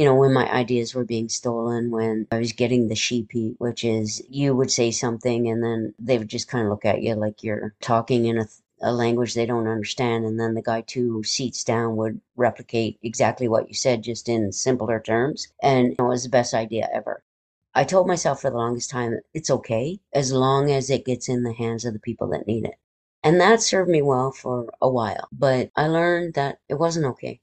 you know, when my ideas were being stolen, when I was getting the sheep heat, which is you would say something and then they would just kind of look at you like you're talking in a, a language they don't understand. And then the guy two seats down would replicate exactly what you said, just in simpler terms. And it was the best idea ever. I told myself for the longest time it's okay as long as it gets in the hands of the people that need it. And that served me well for a while. But I learned that it wasn't okay.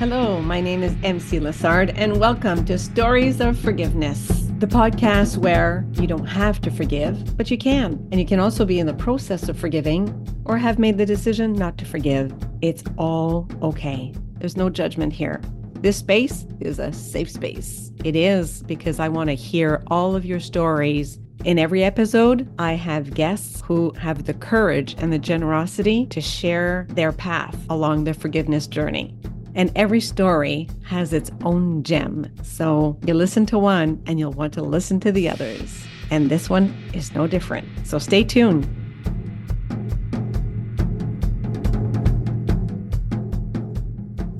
Hello, my name is MC Lessard, and welcome to Stories of Forgiveness, the podcast where you don't have to forgive, but you can. And you can also be in the process of forgiving or have made the decision not to forgive. It's all okay. There's no judgment here. This space is a safe space. It is because I want to hear all of your stories. In every episode, I have guests who have the courage and the generosity to share their path along the forgiveness journey. And every story has its own gem. So you listen to one and you'll want to listen to the others. And this one is no different. So stay tuned.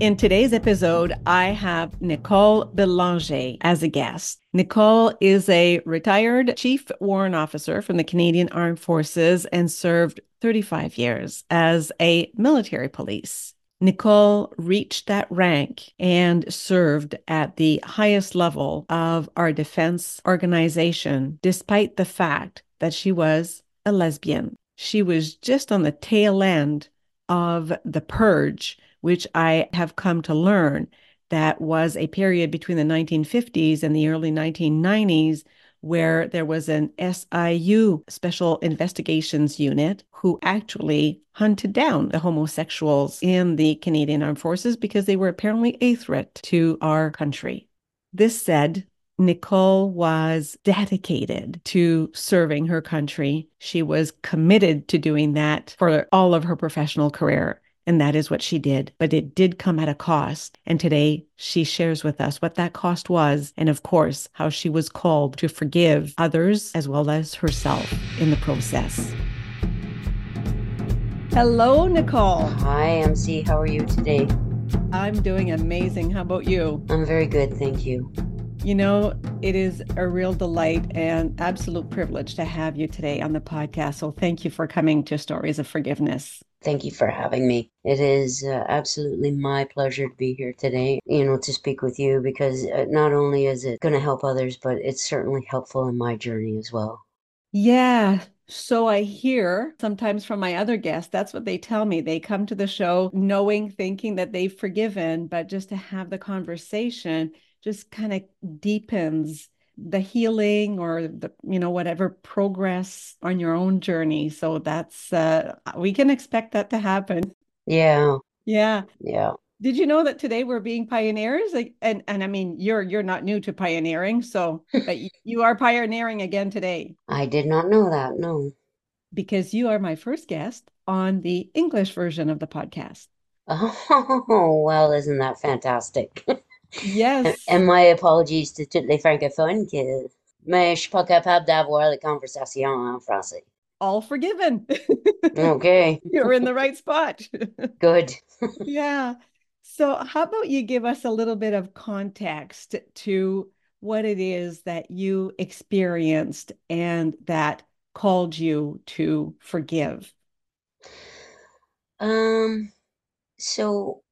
In today's episode, I have Necole Belanger as a guest. Necole is a retired chief warrant officer from the Canadian Armed Forces and served 35 years as a military police. Necole reached that rank and served at the highest level of our defense organization, despite the fact that she was a lesbian. She was just on the tail end of the purge, which I have come to learn that was a period between the 1950s and the early 1990s where there was an SIU special investigations unit who actually hunted down the homosexuals in the Canadian Armed Forces because they were apparently a threat to our country. This said, Necole was dedicated to serving her country. She was committed to doing that for all of her professional career. And that is what she did. But it did come at a cost. And today she shares with us what that cost was. And of course, how she was called to forgive others as well as herself in the process. Hello, Necole. Hi, MC. How are you today? I'm doing amazing. How about you? I'm very good. Thank you. You know, it is a real delight and absolute privilege to have you today on the podcast. So thank you for coming to Stories of Forgiveness. Thank you for having me. It is uh, absolutely my pleasure to be here today, you know, to speak with you because uh, not only is it going to help others, but it's certainly helpful in my journey as well. Yeah. So I hear sometimes from my other guests, that's what they tell me. They come to the show knowing, thinking that they've forgiven, but just to have the conversation just kind of deepens the healing or the you know whatever progress on your own journey. So that's uh we can expect that to happen. Yeah. Yeah. Yeah. Did you know that today we're being pioneers? Like, and and i mean you're you're not new to pioneering so but you are pioneering again today. I did not know that no. Because you are my first guest on the english version of the podcast. Oh well isn't that fantastic Yes. And my apologies to toutes les francophones, que, mais je suis pas capable d'avoir les conversations en français. All forgiven. okay. You're in the right spot. Good. yeah. So, how about you give us a little bit of context to what it is that you experienced and that called you to forgive? Um, so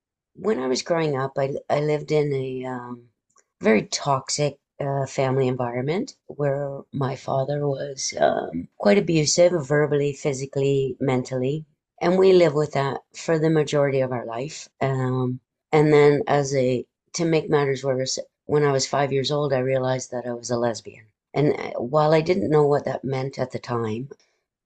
when I was growing up, I, I lived in a um, very toxic uh, family environment where my father was um, quite abusive, verbally, physically, mentally. And we lived with that for the majority of our life. Um, and then, as a to make matters worse, when I was five years old, I realized that I was a lesbian. And uh, while I didn't know what that meant at the time,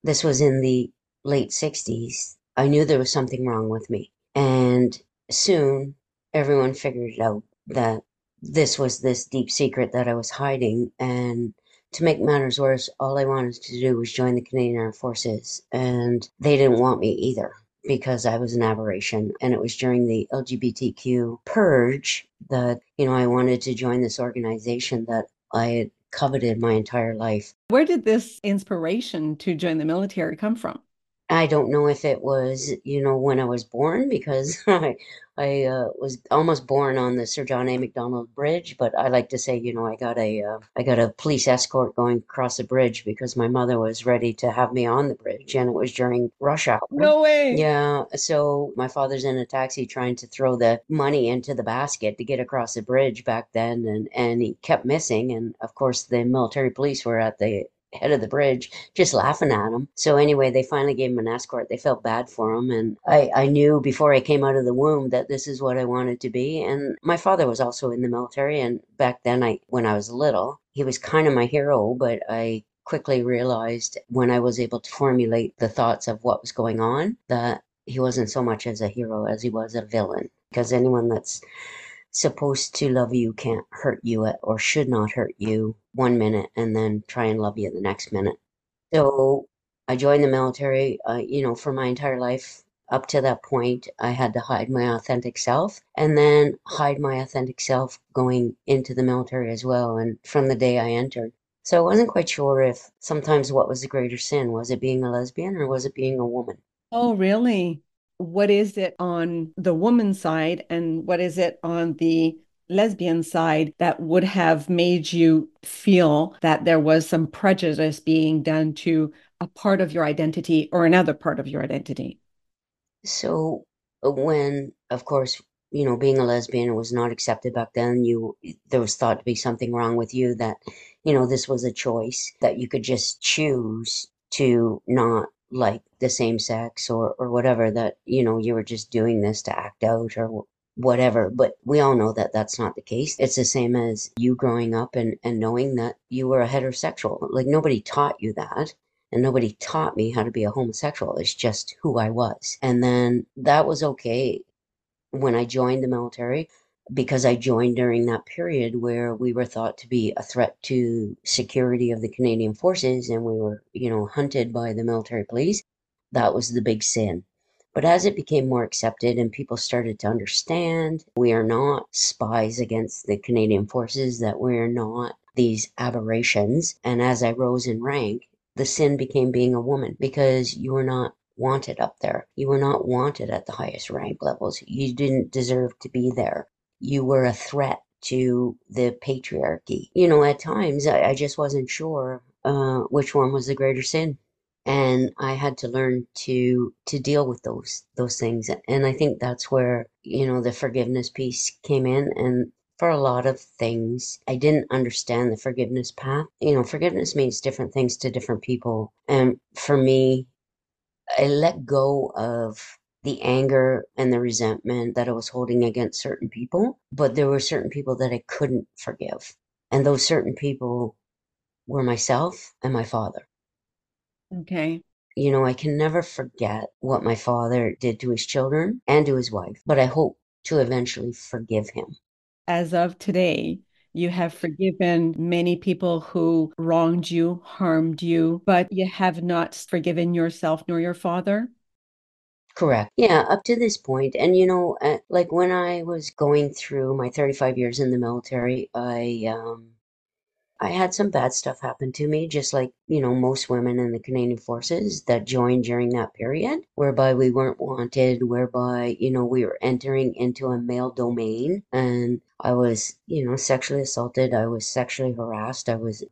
this was in the late 60s, I knew there was something wrong with me. And soon everyone figured out that this was this deep secret that I was hiding. And to make matters worse, all I wanted to do was join the Canadian Armed Forces. And they didn't want me either because I was an aberration. And it was during the LGBTQ purge that, you know, I wanted to join this organization that I had coveted my entire life. Where did this inspiration to join the military come from? I don't know if it was, you know, when I was born because I I uh, was almost born on the Sir John A. Macdonald Bridge, but I like to say, you know, I got a uh, I got a police escort going across the bridge because my mother was ready to have me on the bridge, and it was during rush hour. No way. Yeah, so my father's in a taxi trying to throw the money into the basket to get across the bridge back then, and and he kept missing, and of course the military police were at the head of the bridge just laughing at him. So anyway, they finally gave him an escort. They felt bad for him. And I, I knew before I came out of the womb that this is what I wanted to be. And my father was also in the military. And back then, I when I was little, he was kind of my hero, but I quickly realized when I was able to formulate the thoughts of what was going on that he wasn't so much as a hero as he was a villain. Because anyone that's supposed to love you can't hurt you or should not hurt you one minute and then try and love you the next minute. So I joined the military, uh, you know, for my entire life. Up to that point, I had to hide my authentic self and then hide my authentic self going into the military as well. And from the day I entered. So I wasn't quite sure if sometimes what was the greater sin? Was it being a lesbian or was it being a woman? Oh, really? what is it on the woman side and what is it on the lesbian side that would have made you feel that there was some prejudice being done to a part of your identity or another part of your identity? So, uh, when, of course, you know, being a lesbian was not accepted back then, you there was thought to be something wrong with you that, you know, this was a choice that you could just choose to not like the same sex or or whatever that you know you were just doing this to act out or whatever but we all know that that's not the case it's the same as you growing up and and knowing that you were a heterosexual like nobody taught you that and nobody taught me how to be a homosexual it's just who i was and then that was okay when i joined the military because I joined during that period where we were thought to be a threat to security of the Canadian forces and we were, you know, hunted by the military police. That was the big sin. But as it became more accepted and people started to understand, we are not spies against the Canadian forces, that we are not these aberrations. And as I rose in rank, the sin became being a woman because you were not wanted up there. You were not wanted at the highest rank levels. You didn't deserve to be there you were a threat to the patriarchy. You know, at times I, I just wasn't sure uh, which one was the greater sin, and I had to learn to to deal with those those things. And I think that's where you know the forgiveness piece came in. And for a lot of things, I didn't understand the forgiveness path. You know, forgiveness means different things to different people, and for me, I let go of the anger and the resentment that I was holding against certain people, but there were certain people that I couldn't forgive. And those certain people were myself and my father. Okay. You know, I can never forget what my father did to his children and to his wife, but I hope to eventually forgive him. As of today, you have forgiven many people who wronged you, harmed you, but you have not forgiven yourself nor your father? Correct. Yeah, up to this point. And, you know, uh, like when I was going through my 35 years in the military, I, um, I had some bad stuff happen to me, just like, you know, most women in the Canadian Forces that joined during that period, whereby we weren't wanted, whereby, you know, we were entering into a male domain and I was, you know, sexually assaulted. I was sexually harassed. I was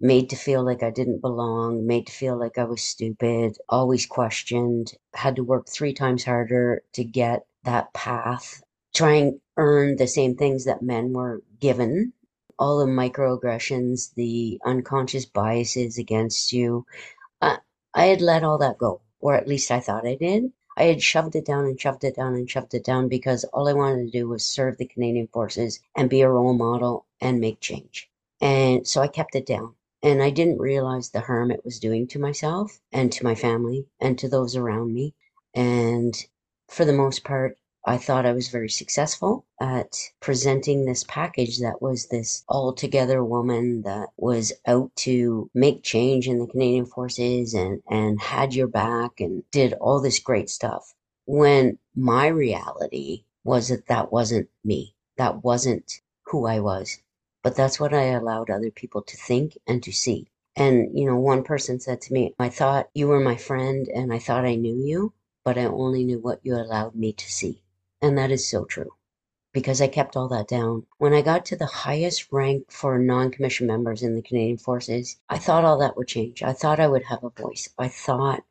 made to feel like I didn't belong, made to feel like I was stupid, always questioned, had to work three times harder to get that path, try and earn the same things that men were given. All the microaggressions, the unconscious biases against you. I, I had let all that go, or at least I thought I did. I had shoved it down and shoved it down and shoved it down because all I wanted to do was serve the Canadian Forces and be a role model and make change. And so I kept it down. And I didn't realize the harm it was doing to myself and to my family and to those around me. And for the most part, I thought I was very successful at presenting this package that was this all together woman that was out to make change in the Canadian Forces and, and had your back and did all this great stuff. When my reality was that that wasn't me. That wasn't who I was. But that's what I allowed other people to think and to see. And, you know, one person said to me, I thought you were my friend and I thought I knew you, but I only knew what you allowed me to see. And that is so true because I kept all that down. When I got to the highest rank for non commissioned members in the Canadian Forces, I thought all that would change. I thought I would have a voice. I thought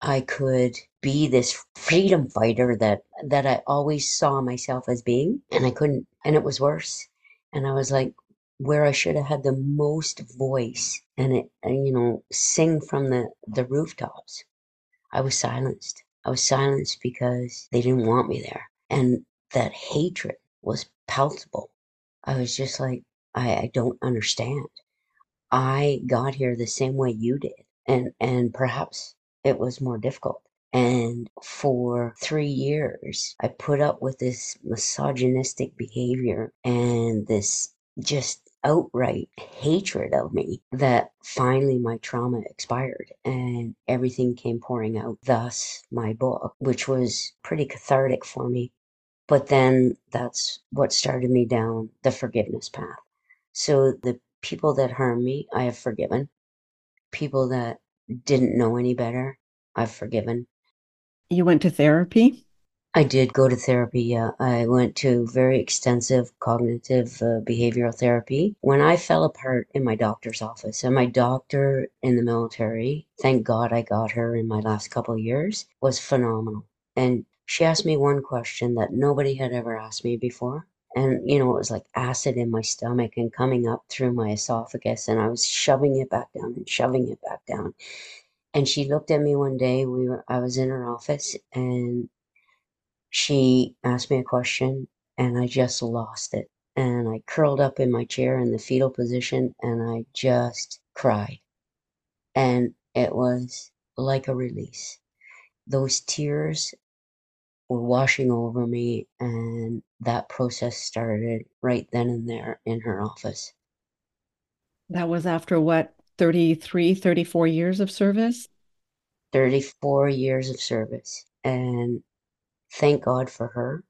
I could be this freedom fighter that that I always saw myself as being, and I couldn't. And it was worse. And I was like, where I should have had the most voice and it, and, you know, sing from the the rooftops. I was silenced. I was silenced because they didn't want me there, and that hatred was palpable. I was just like, I, I don't understand. I got here the same way you did, and and perhaps it was more difficult. And for three years, I put up with this misogynistic behavior and this just outright hatred of me that finally my trauma expired and everything came pouring out. Thus, my book, which was pretty cathartic for me. But then that's what started me down the forgiveness path. So the people that harmed me, I have forgiven. People that didn't know any better, I've forgiven. You went to therapy? I did go to therapy. Yeah, I went to very extensive cognitive uh, behavioral therapy. When I fell apart in my doctor's office, and my doctor in the military, thank God I got her in my last couple years, was phenomenal. And she asked me one question that nobody had ever asked me before. And, you know, it was like acid in my stomach and coming up through my esophagus, and I was shoving it back down and shoving it back down. And she looked at me one day. We were, I was in her office, and she asked me a question and I just lost it. And I curled up in my chair in the fetal position and I just cried. And it was like a release. Those tears were washing over me, and that process started right then and there in her office. That was after what, 33, 34 years of service? 34 years of service. And thank God for her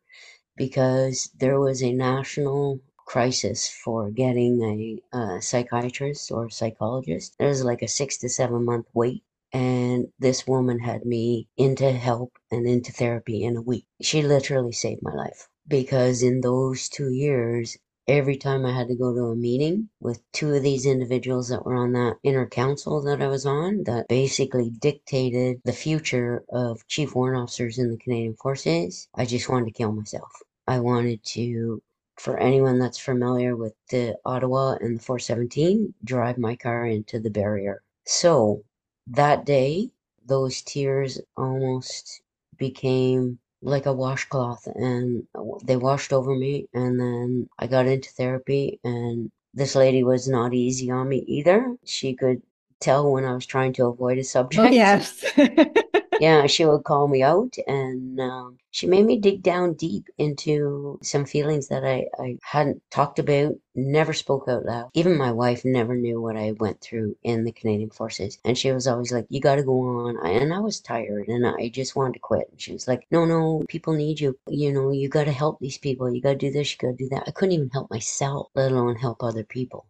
because there was a national crisis for getting a, a psychiatrist or psychologist. There was like a six to seven month wait. And this woman had me into help and into therapy in a week. She literally saved my life because in those two years, every time I had to go to a meeting with two of these individuals that were on that inner council that I was on, that basically dictated the future of chief warrant officers in the Canadian Forces, I just wanted to kill myself. I wanted to, for anyone that's familiar with the Ottawa and the 417, drive my car into the barrier. So that day, those tears almost became like a washcloth and they washed over me and then I got into therapy and this lady was not easy on me either. She could tell when I was trying to avoid a subject. Oh, subject. yes. Yeah, she would call me out and um, she made me dig down deep into some feelings that I, I hadn't talked about, never spoke out loud. Even my wife never knew what I went through in the Canadian Forces. And she was always like, You got to go on. And I was tired and I just wanted to quit. And she was like, No, no, people need you. You know, you got to help these people. You got to do this, you got to do that. I couldn't even help myself, let alone help other people.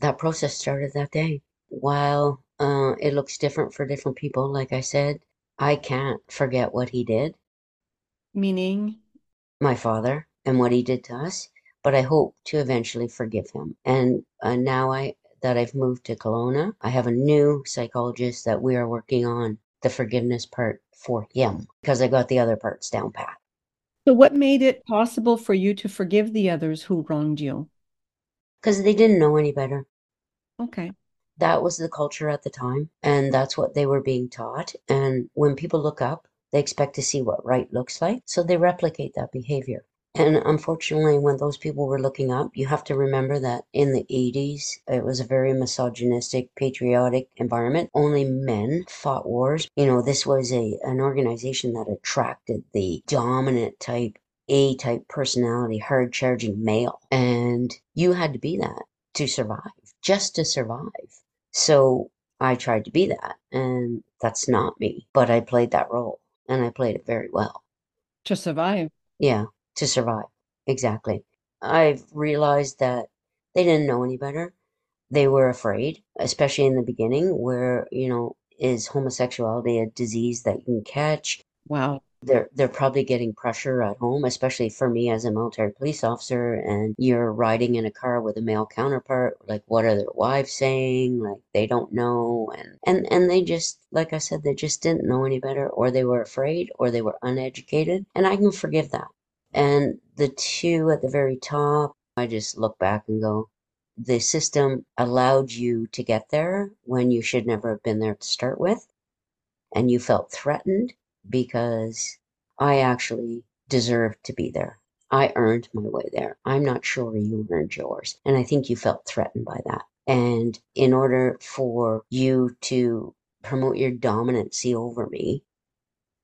That process started that day. While uh, it looks different for different people, like I said, I can't forget what he did, Meaning, my father, and what he did to us, but I hope to eventually forgive him. And uh, now I that I've moved to Kelowna, I have a new psychologist that we are working on the forgiveness part for him because I got the other parts down pat. so what made it possible for you to forgive the others who wronged you? Because they didn't know any better. Okay. That was the culture at the time, and that's what they were being taught. And when people look up, they expect to see what right looks like, so they replicate that behavior. And unfortunately, when those people were looking up, you have to remember that in the 80s, it was a very misogynistic, patriotic environment. Only men fought wars. You know, this was a an organization that attracted the dominant type, A type personality, hard charging male. And you had to be that to survive, just to survive. So I tried to be that, and that's not me, but I played that role and I played it very well. To survive. Yeah, to survive. Exactly. I've realized that they didn't know any better. they were afraid, especially in the beginning, where, you know, is homosexuality a disease that you can catch? Wow. They're they're probably getting pressure at home, especially for me as a military police officer, and you're riding in a car with a male counterpart. Like, what are their wives saying? Like, they don't know, and and and they just, like I said, they just didn't know any better, or they were afraid, or they were uneducated, and I can forgive that. And the two at the very top, I just look back and go, the system allowed you to get there when you should never have been there to start with, and you felt threatened because I actually deserved to be there. I earned my way there. I'm not sure you earned yours. And I think you felt threatened by that. And in order for you to promote your dominancy over me,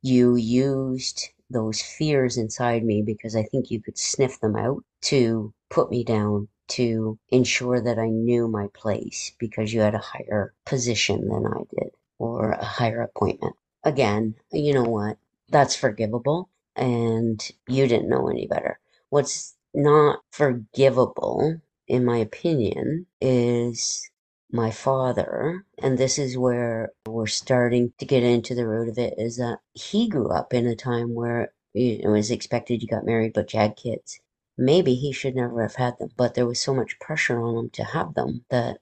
you used those fears inside me because I think you could sniff them out to put me down, to ensure that I knew my place because you had a higher position than I did or a higher appointment. Again, you know what? That's forgivable, and you didn't know any better. What's not forgivable, in my opinion, is my father, and this is where we're starting to get into the root of it, is that he grew up in a time where it was expected you got married, but you had kids. Maybe he should never have had them, but there was so much pressure on him to have them that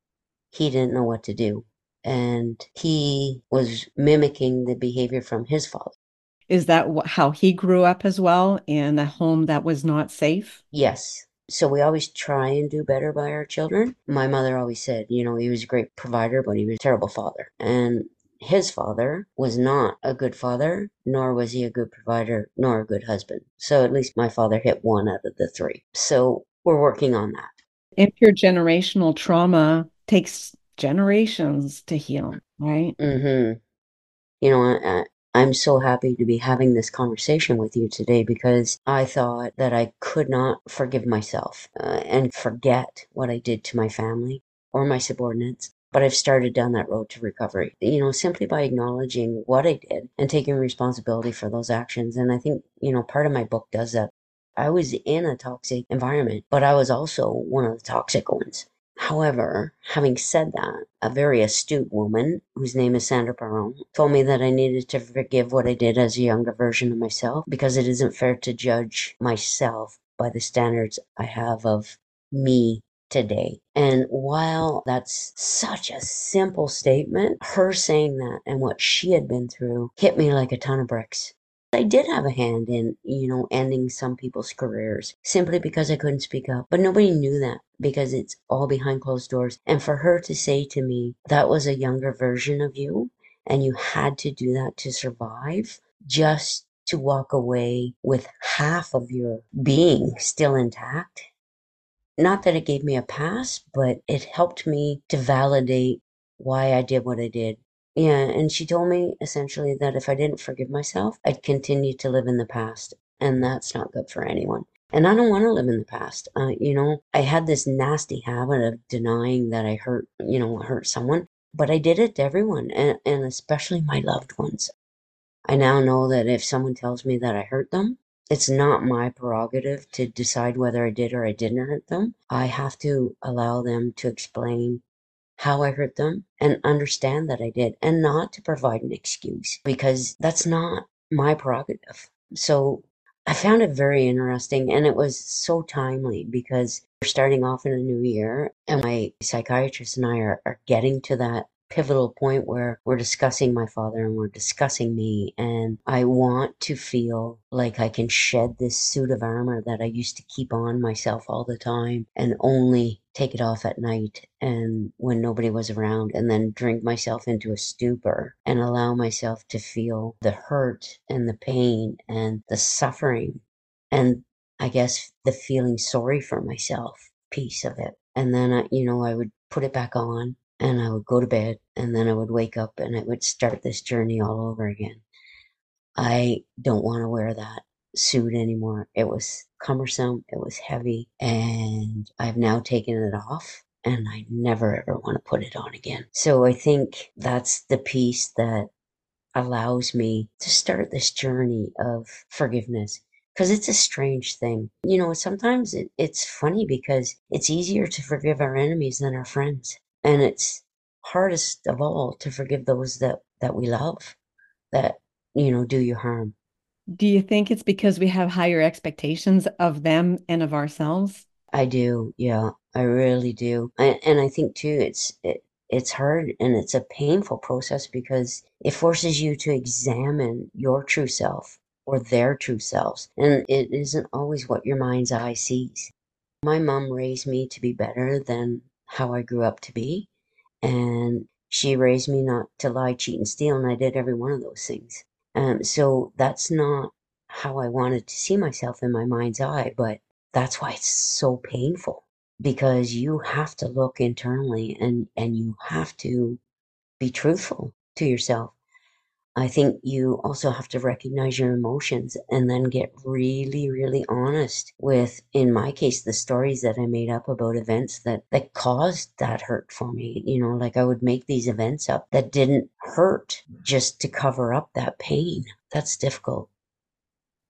he didn't know what to do. And he was mimicking the behavior from his father. Is that how he grew up as well in a home that was not safe? Yes. So we always try and do better by our children. My mother always said, you know, he was a great provider, but he was a terrible father. And his father was not a good father, nor was he a good provider, nor a good husband. So at least my father hit one out of the three. So we're working on that. Intergenerational trauma takes generations to heal, right? Mm-hmm. You know, I, I'm so happy to be having this conversation with you today because I thought that I could not forgive myself uh, and forget what I did to my family or my subordinates. But I've started down that road to recovery, you know, simply by acknowledging what I did and taking responsibility for those actions. And I think, you know, part of my book does that. I was in a toxic environment, but I was also one of the toxic ones. However, having said that, a very astute woman, whose name is Sandra Perron, told me that I needed to forgive what I did as a younger version of myself because it isn't fair to judge myself by the standards I have of me today. And while that's such a simple statement, her saying that and what she had been through hit me like a ton of bricks. I did have a hand in, you know, ending some people's careers simply because I couldn't speak up. But nobody knew that because it's all behind closed doors. And for her to say to me, that was a younger version of you, and you had to do that to survive, just to walk away with half of your being still intact. Not that it gave me a pass, but it helped me to validate why I did what I did yeah, and she told me essentially that if I didn't forgive myself, I'd continue to live in the past, and that's not good for anyone. And I don't want to live in the past. Uh, you know, I had this nasty habit of denying that I hurt, you know, hurt someone, but I did it to everyone, and, and especially my loved ones. I now know that if someone tells me that I hurt them, it's not my prerogative to decide whether I did or I didn't hurt them. I have to allow them to explain how I hurt them and understand that I did and not to provide an excuse because that's not my prerogative. So I found it very interesting and it was so timely because we're starting off in a new year and my psychiatrist and I are, are getting to that pivotal point where we're discussing my father and we're discussing me and I want to feel like I can shed this suit of armor that I used to keep on myself all the time and only take it off at night and when nobody was around and then drink myself into a stupor and allow myself to feel the hurt and the pain and the suffering and I guess the feeling sorry for myself piece of it. And then I, you know, I would put it back on and I would go to bed and then I would wake up and I would start this journey all over again. I don't want to wear that suit anymore. It was cumbersome, it was heavy, and I've now taken it off and I never ever want to put it on again. So I think that's the piece that allows me to start this journey of forgiveness because it's a strange thing. You know, sometimes it, it's funny because it's easier to forgive our enemies than our friends. And it's hardest of all to forgive those that that we love that, you know, do you harm. Do you think it's because we have higher expectations of them and of ourselves? I do, yeah, I really do. And, and I think too, it's it, it's hard and it's a painful process because it forces you to examine your true self or their true selves. And it isn't always what your mind's eye sees. My mom raised me to be better than how I grew up to be. And she raised me not to lie, cheat, and steal. And I did every one of those things. Um, so that's not how I wanted to see myself in my mind's eye. But that's why it's so painful because you have to look internally and, and you have to be truthful to yourself. I think you also have to recognize your emotions and then get really, really honest with, in my case, the stories that I made up about events that, that caused that hurt for me. You know, like I would make these events up that didn't hurt just to cover up that pain. That's difficult.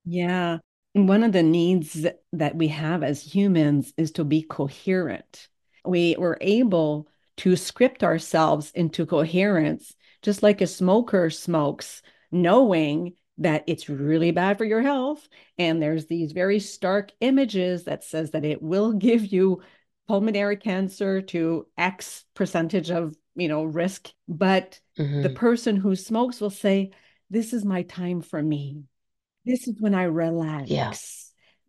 Yeah. One of the needs that we have as humans is to be coherent. We were able to script ourselves into coherence just like a smoker smokes, knowing that it's really bad for your health. And there's these very stark images that says that it will give you pulmonary cancer to X percentage of, you know, risk. But mm-hmm. the person who smokes will say, this is my time for me. This is when I relax. Yeah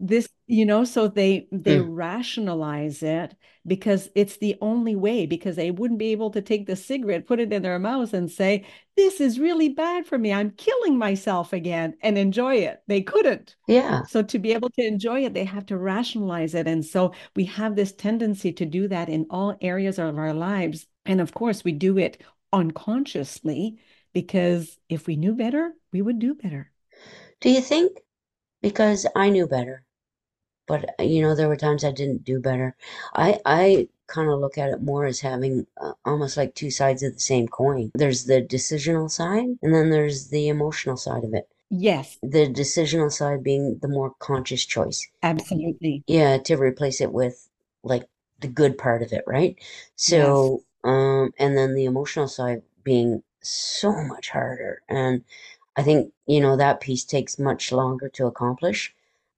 this you know so they they mm. rationalize it because it's the only way because they wouldn't be able to take the cigarette put it in their mouth and say this is really bad for me. I'm killing myself again and enjoy it. They couldn't. Yeah. So to be able to enjoy it they have to rationalize it. And so we have this tendency to do that in all areas of our lives. And of course we do it unconsciously because if we knew better we would do better. Do you think because i knew better but uh, you know there were times I didn't do better. I I kind of look at it more as having uh, almost like two sides of the same coin. There's the decisional side, and then there's the emotional side of it. Yes. The decisional side being the more conscious choice. Absolutely. Yeah, to replace it with like the good part of it, right? So, yes. um, and then the emotional side being so much harder. And I think, you know, that piece takes much longer to accomplish.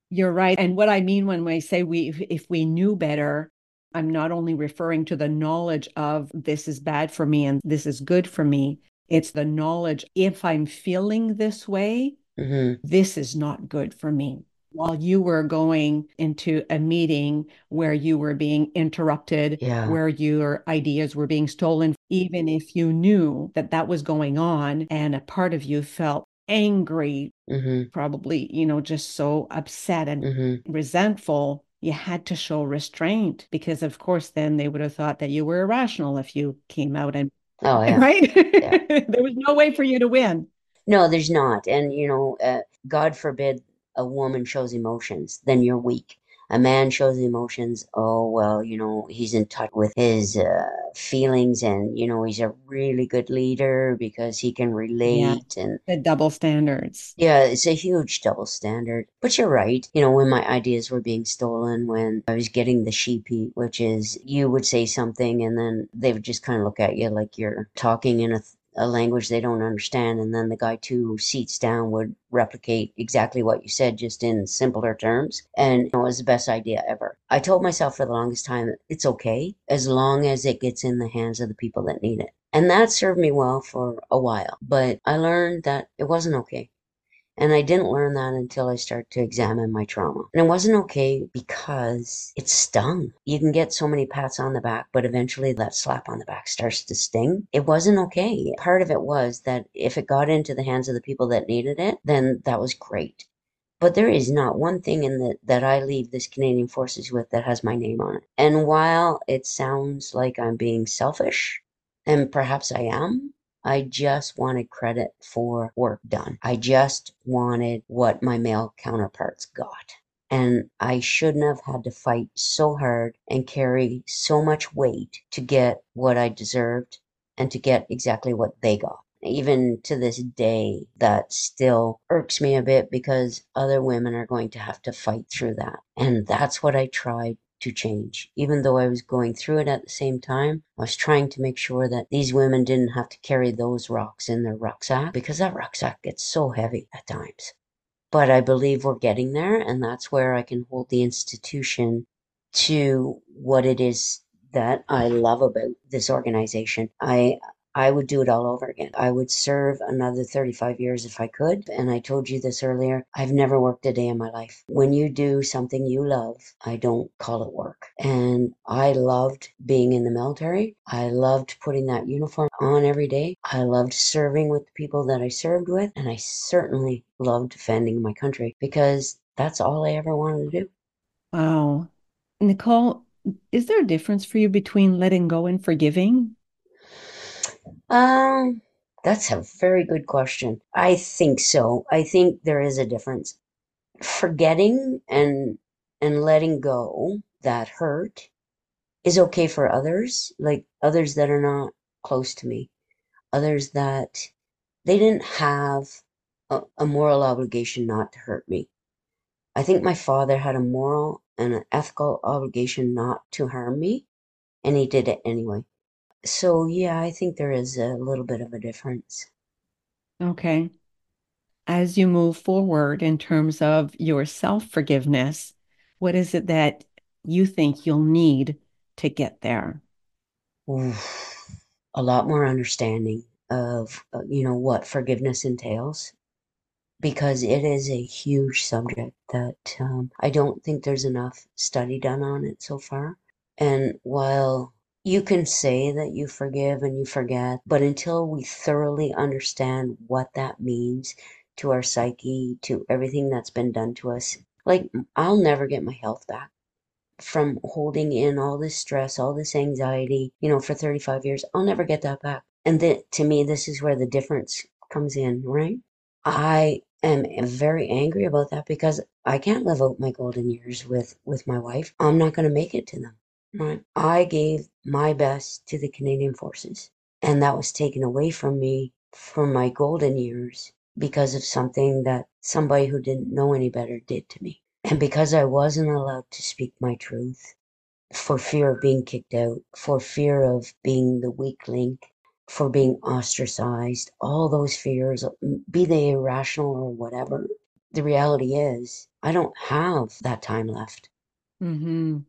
You're right. And what I mean when I say we, if we knew better, I'm not only referring to the knowledge of this is bad for me and this is good for me. It's the knowledge if I'm feeling this way, mm-hmm. this is not good for me. While you were going into a meeting where you were being interrupted, yeah. where your ideas were being stolen, even if you knew that that was going on and a part of you felt angry, mm-hmm. probably, you know, just so upset and mm-hmm. resentful, you had to show restraint because, of course, then they would have thought that you were irrational if you came out and, oh, yeah. right? Yeah. there was no way for you to win. No, there's not. And, you know, uh, God forbid a woman shows emotions, then you're weak a man shows emotions oh well you know he's in touch with his uh, feelings and you know he's a really good leader because he can relate yeah, and the double standards. Yeah it's a huge double standard. But you're right you know when my ideas were being stolen when i was getting the sheep heat which is you would say something and then they would just kind of look at you like you're talking in a a language they don't understand and then the guy two seats down would replicate exactly what you said just in simpler terms and it was the best idea ever. I told myself for the longest time it's okay as long as it gets in the hands of the people that need it. And that served me well for a while but i learned that it wasn't okay and I didn't learn that until I started to examine my trauma. And it wasn't okay because it stung. You can get so many pats on the back, but eventually that slap on the back starts to sting. It wasn't okay. Part of it was that if it got into the hands of the people that needed it, then that was great. But there is not one thing in the, that I leave this Canadian Forces with that has my name on it. And while it sounds like I'm being selfish, and perhaps I am, I just wanted credit for work done. I just wanted what my male counterparts got. And I shouldn't have had to fight so hard and carry so much weight to get what I deserved and to get exactly what they got. Even to this day, that still irks me a bit because other women are going to have to fight through that. And that's what I tried to change. Even though I was going through it at the same time, I was trying to make sure that these women didn't have to carry those rocks in their rucksack because that rucksack gets so heavy at times. But I believe we're getting there, and that's where I can hold the institution to what it is that I love about this organization. I I would do it all over again. I would serve another 35 years if I could. And I told you this earlier. I've never worked a day in my life. When you do something you love, I don't call it work. And I loved being in the military. I loved putting that uniform on every day. I loved serving with the people that I served with. And I certainly loved defending my country because that's all I ever wanted to do. Wow. Necole, is there a difference for you between letting go and forgiving? Um, that's a very good question. I think so. I think there is a difference. Forgetting and and letting go that hurt is okay for others, like others that are not close to me, others that they didn't have a, a moral obligation not to hurt me. I think my father had a moral and an ethical obligation not to harm me, and he did it anyway. So, yeah, I think there is a little bit of a difference. Okay. As you move forward in terms of your self-forgiveness, what is it that you think you'll need to get there? Oof. A lot more understanding of, uh, you know, what forgiveness entails because it is a huge subject that um, I don't think there's enough study done on it so far. And while you can say that you forgive and you forget, but until we thoroughly understand what that means to our psyche, to everything that's been done to us, like I'll never get my health back from holding in all this stress, all this anxiety, you know, for 35 years. I'll never get that back. And that to me, this is where the difference comes in, right? I am very angry about that because I can't live out my golden years with with my wife. I'm not going to make it to them. Right? I gave my best to the Canadian Forces, and that was taken away from me for my golden years because of something that somebody who didn't know any better did to me. And because I wasn't allowed to speak my truth for fear of being kicked out, for fear of being the weak link, for being ostracized, all those fears, be they irrational or whatever. The reality is, I don't have that time left. Mm-hmm.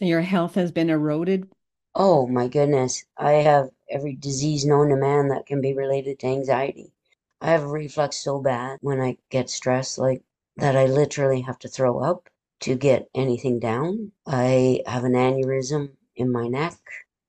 So your health has been eroded? Oh my goodness. I have every disease known to man that can be related to anxiety. I have reflux so bad when I get stressed, like that I literally have to throw up to get anything down. I have an aneurysm in my neck.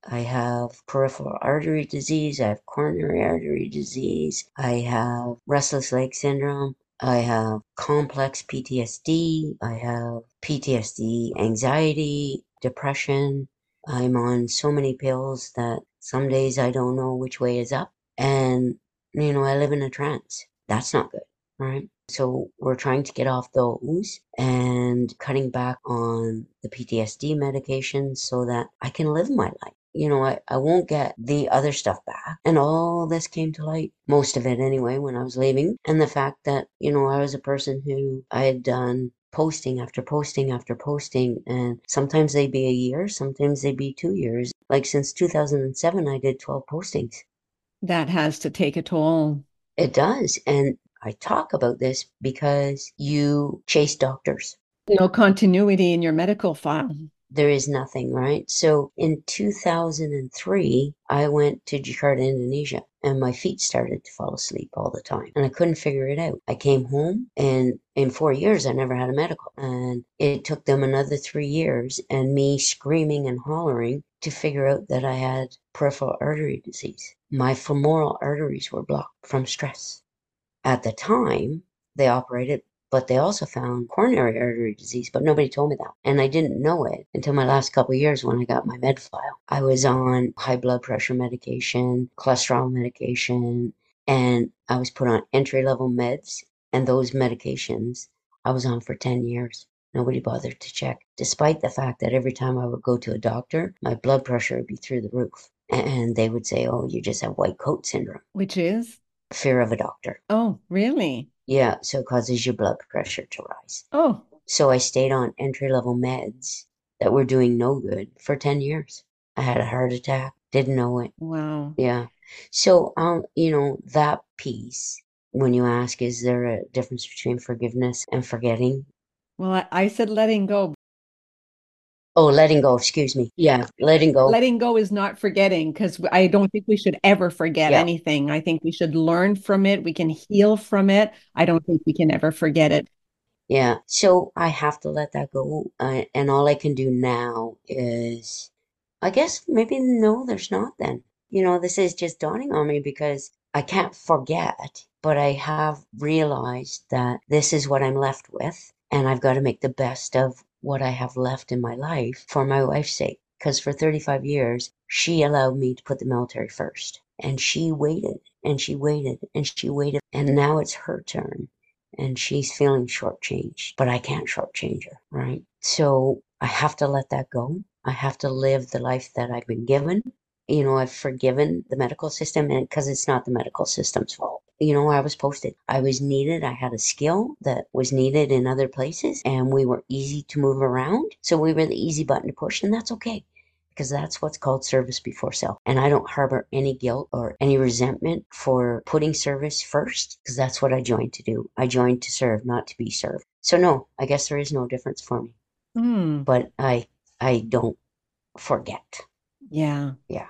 I have peripheral artery disease. I have coronary artery disease. I have restless leg syndrome. I have complex PTSD. I have PTSD, anxiety, depression. I'm on so many pills that some days I don't know which way is up. And, you know, I live in a trance. That's not good, right? So we're trying to get off those and cutting back on the PTSD medication so that I can live my life you know, I, I won't get the other stuff back. And all this came to light, most of it anyway, when I was leaving. And the fact that, you know, I was a person who I had done posting after posting after posting and sometimes they'd be a year sometimes they'd be two years. Like since 2007 i did 12 postings. That has to take a toll. It does and i talk about this because you chase doctors. No continuity in your medical file there is nothing, right? So in 2003, I went to Jakarta, Indonesia, and my feet started to fall asleep all the time, and I couldn't figure it out. I came home, and in four years, I never had a medical, and it took them another three years and me screaming and hollering to figure out that I had peripheral artery disease. My femoral arteries were blocked from stress. At the time, they operated but they also found coronary artery disease, but nobody told me that. And I didn't know it until my last couple years when I got my med file. I was on high blood pressure medication, cholesterol medication, and I was put on entry level meds. And those medications I was on for 10 years. Nobody bothered to check, despite the fact that every time I would go to a doctor, my blood pressure would be through the roof. And they would say, Oh, you just have white coat syndrome. Which is? Fear of a doctor. Oh, really? Yeah, so it causes your blood pressure to rise. Oh. So I stayed on entry level meds that were doing no good for 10 years. I had a heart attack, didn't know it. Wow. Yeah. So, um, you know, that piece, when you ask, is there a difference between forgiveness and forgetting? Well, I, I said letting go. Oh, letting go, excuse me. Yeah, letting go. Letting go is not forgetting because I don't think we should ever forget Yeah. anything. I think we should learn from it. We can heal from it. I don't think we can ever forget it. Yeah. So I have to let that go. Uh, and all I can do now is, I guess maybe no, there's not then. You know, this is just dawning on me because I can't forget, but I have realized that this is what I'm left with. And I've got to make the best of what I have left in my life for my wife's sake. Because for 35 years, she allowed me to put the military first. And she waited and she waited and she waited. And now it's her turn and she's feeling shortchanged, but I can't shortchange her, right? So I have to let that go. I have to live the life that I've been given. You know, I've forgiven the medical system and because it's not the medical system's fault. You know, I was posted. I was needed. I had a skill that was needed in other places and we were easy to move around. So we were the easy button to push and that's okay because that's what's called service before self. And I don't harbor any guilt or any resentment for putting service first because that's what I joined to do. I joined to serve, not to be served. So no, I guess there is no difference for me, Hmm. but I I don't forget. Yeah. Yeah.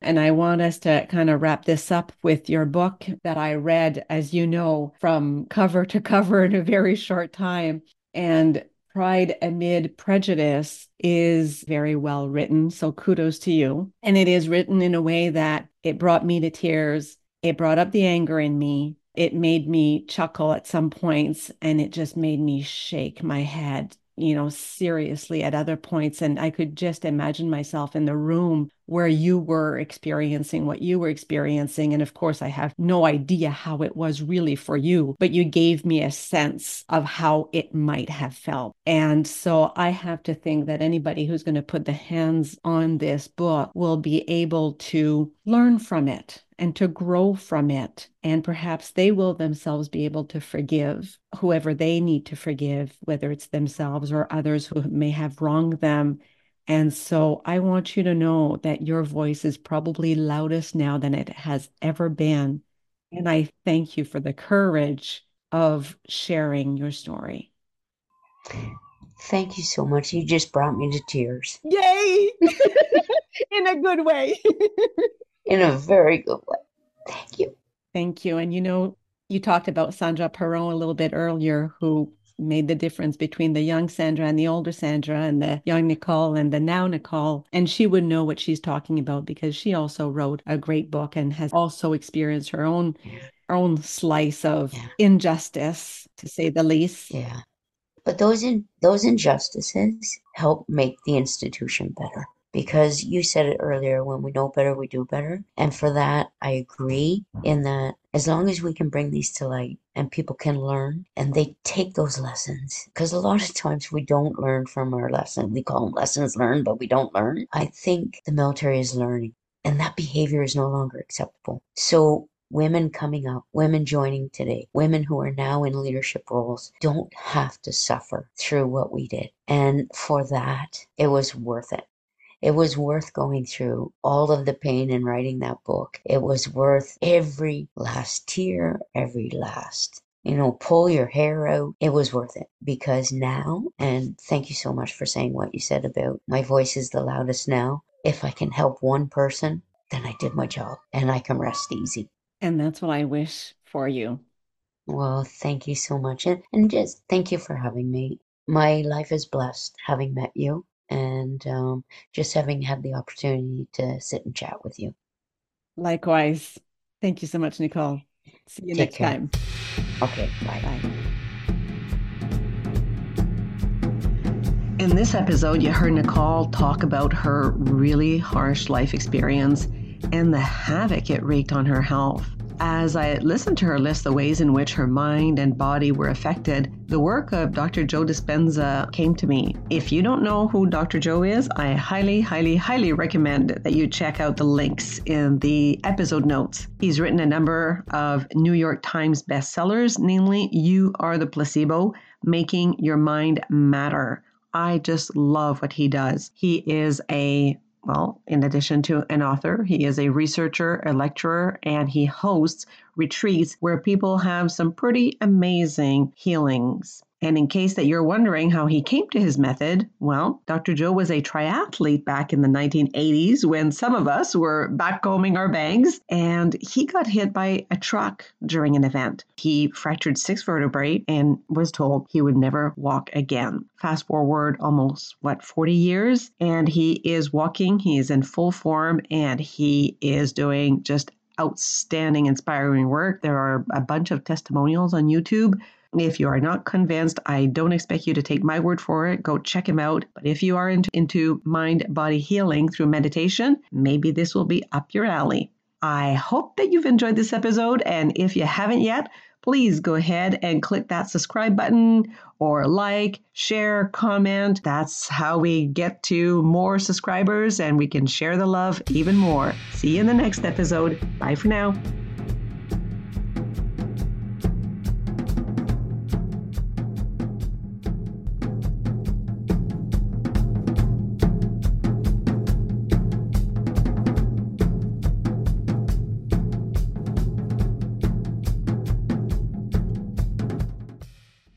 And I want us to kind of wrap this up with your book that I read, as you know, from cover to cover in a very short time. And Pride Amid Prejudice is very well written. So kudos to you. And it is written in a way that it brought me to tears. It brought up the anger in me. It made me chuckle at some points and it just made me shake my head, you know, seriously at other points. And I could just imagine myself in the room where you were experiencing what you were experiencing. And of course, I have no idea how it was really for you, but you gave me a sense of how it might have felt. And so I have to think that anybody who's going to put the hands on this book will be able to learn from it and to grow from it. And perhaps they will themselves be able to forgive whoever they need to forgive, whether it's themselves or others who may have wronged them. And so I want you to know that your voice is probably loudest now than it has ever been. And I thank you for the courage of sharing your story. Thank you so much. You just brought me to tears Yay! In a good way. in a very good way. Thank you. Thank you. And you know, you talked about Sandra Perron a little bit earlier, who made the difference between the young Sandra and the older Sandra and the young Necole and the now Necole. And she would know what she's talking about because she also wrote a great book and has also experienced her own Yeah. her own slice of Yeah. injustice, to say the least. Yeah. But those in those injustices help make the institution better. Because you said it earlier, when we know better, we do better. And for that, I agree in that as long as we can bring these to light and people can learn and they take those lessons, because a lot of times we don't learn from our lesson. We call them lessons learned, but we don't learn. I think the military is learning and that behavior is no longer acceptable. So women coming up, women joining today, women who are now in leadership roles don't have to suffer through what we did. And for that, it was worth it. It was worth going through all of the pain in writing that book. It was worth every last tear, every last, you know, pull your hair out. It was worth it because now, and thank you so much for saying what you said about my voice is the loudest now. If I can help one person, then I did my job and I can rest easy. And that's what I wish for you. Well, thank you so much. And, and just thank you for having me. My life is blessed having met you and um, just having had the opportunity to sit and chat with you. Likewise. Thank you so much, Necole. See you Take next care. time. Okay, bye. Bye. In this episode, you heard Necole talk about her really harsh life experience and the havoc it wreaked on her health. As I listened to her list the ways in which her mind and body were affected, the work of Dr. Joe Dispenza came to me. If you don't know who Dr. Joe is, I highly, highly, highly recommend that you check out the links in the episode notes. He's written a number of New York Times bestsellers, namely You Are the Placebo, Making Your Mind Matter I just love what he does. He is a well, in addition to an author, he is a researcher, a lecturer, and he hosts retreats where people have some pretty amazing healings. And in case that you're wondering how he came to his method, well, Dr. Joe was a triathlete back in the 1980s when some of us were backcombing our bangs, and he got hit by a truck during an event. He fractured six vertebrae and was told he would never walk again. Fast forward almost, what, 40 years, and he is walking, he is in full form, and he is doing just outstanding, inspiring work. There are a bunch of testimonials on YouTube if you are not convinced, I don't expect you to take my word for it. Go check him out. But if you are into, into mind body healing through meditation, maybe this will be up your alley. I hope that you've enjoyed this episode. And if you haven't yet, please go ahead and click that subscribe button or like, share, comment. That's how we get to more subscribers and we can share the love even more. See you in the next episode. Bye for now.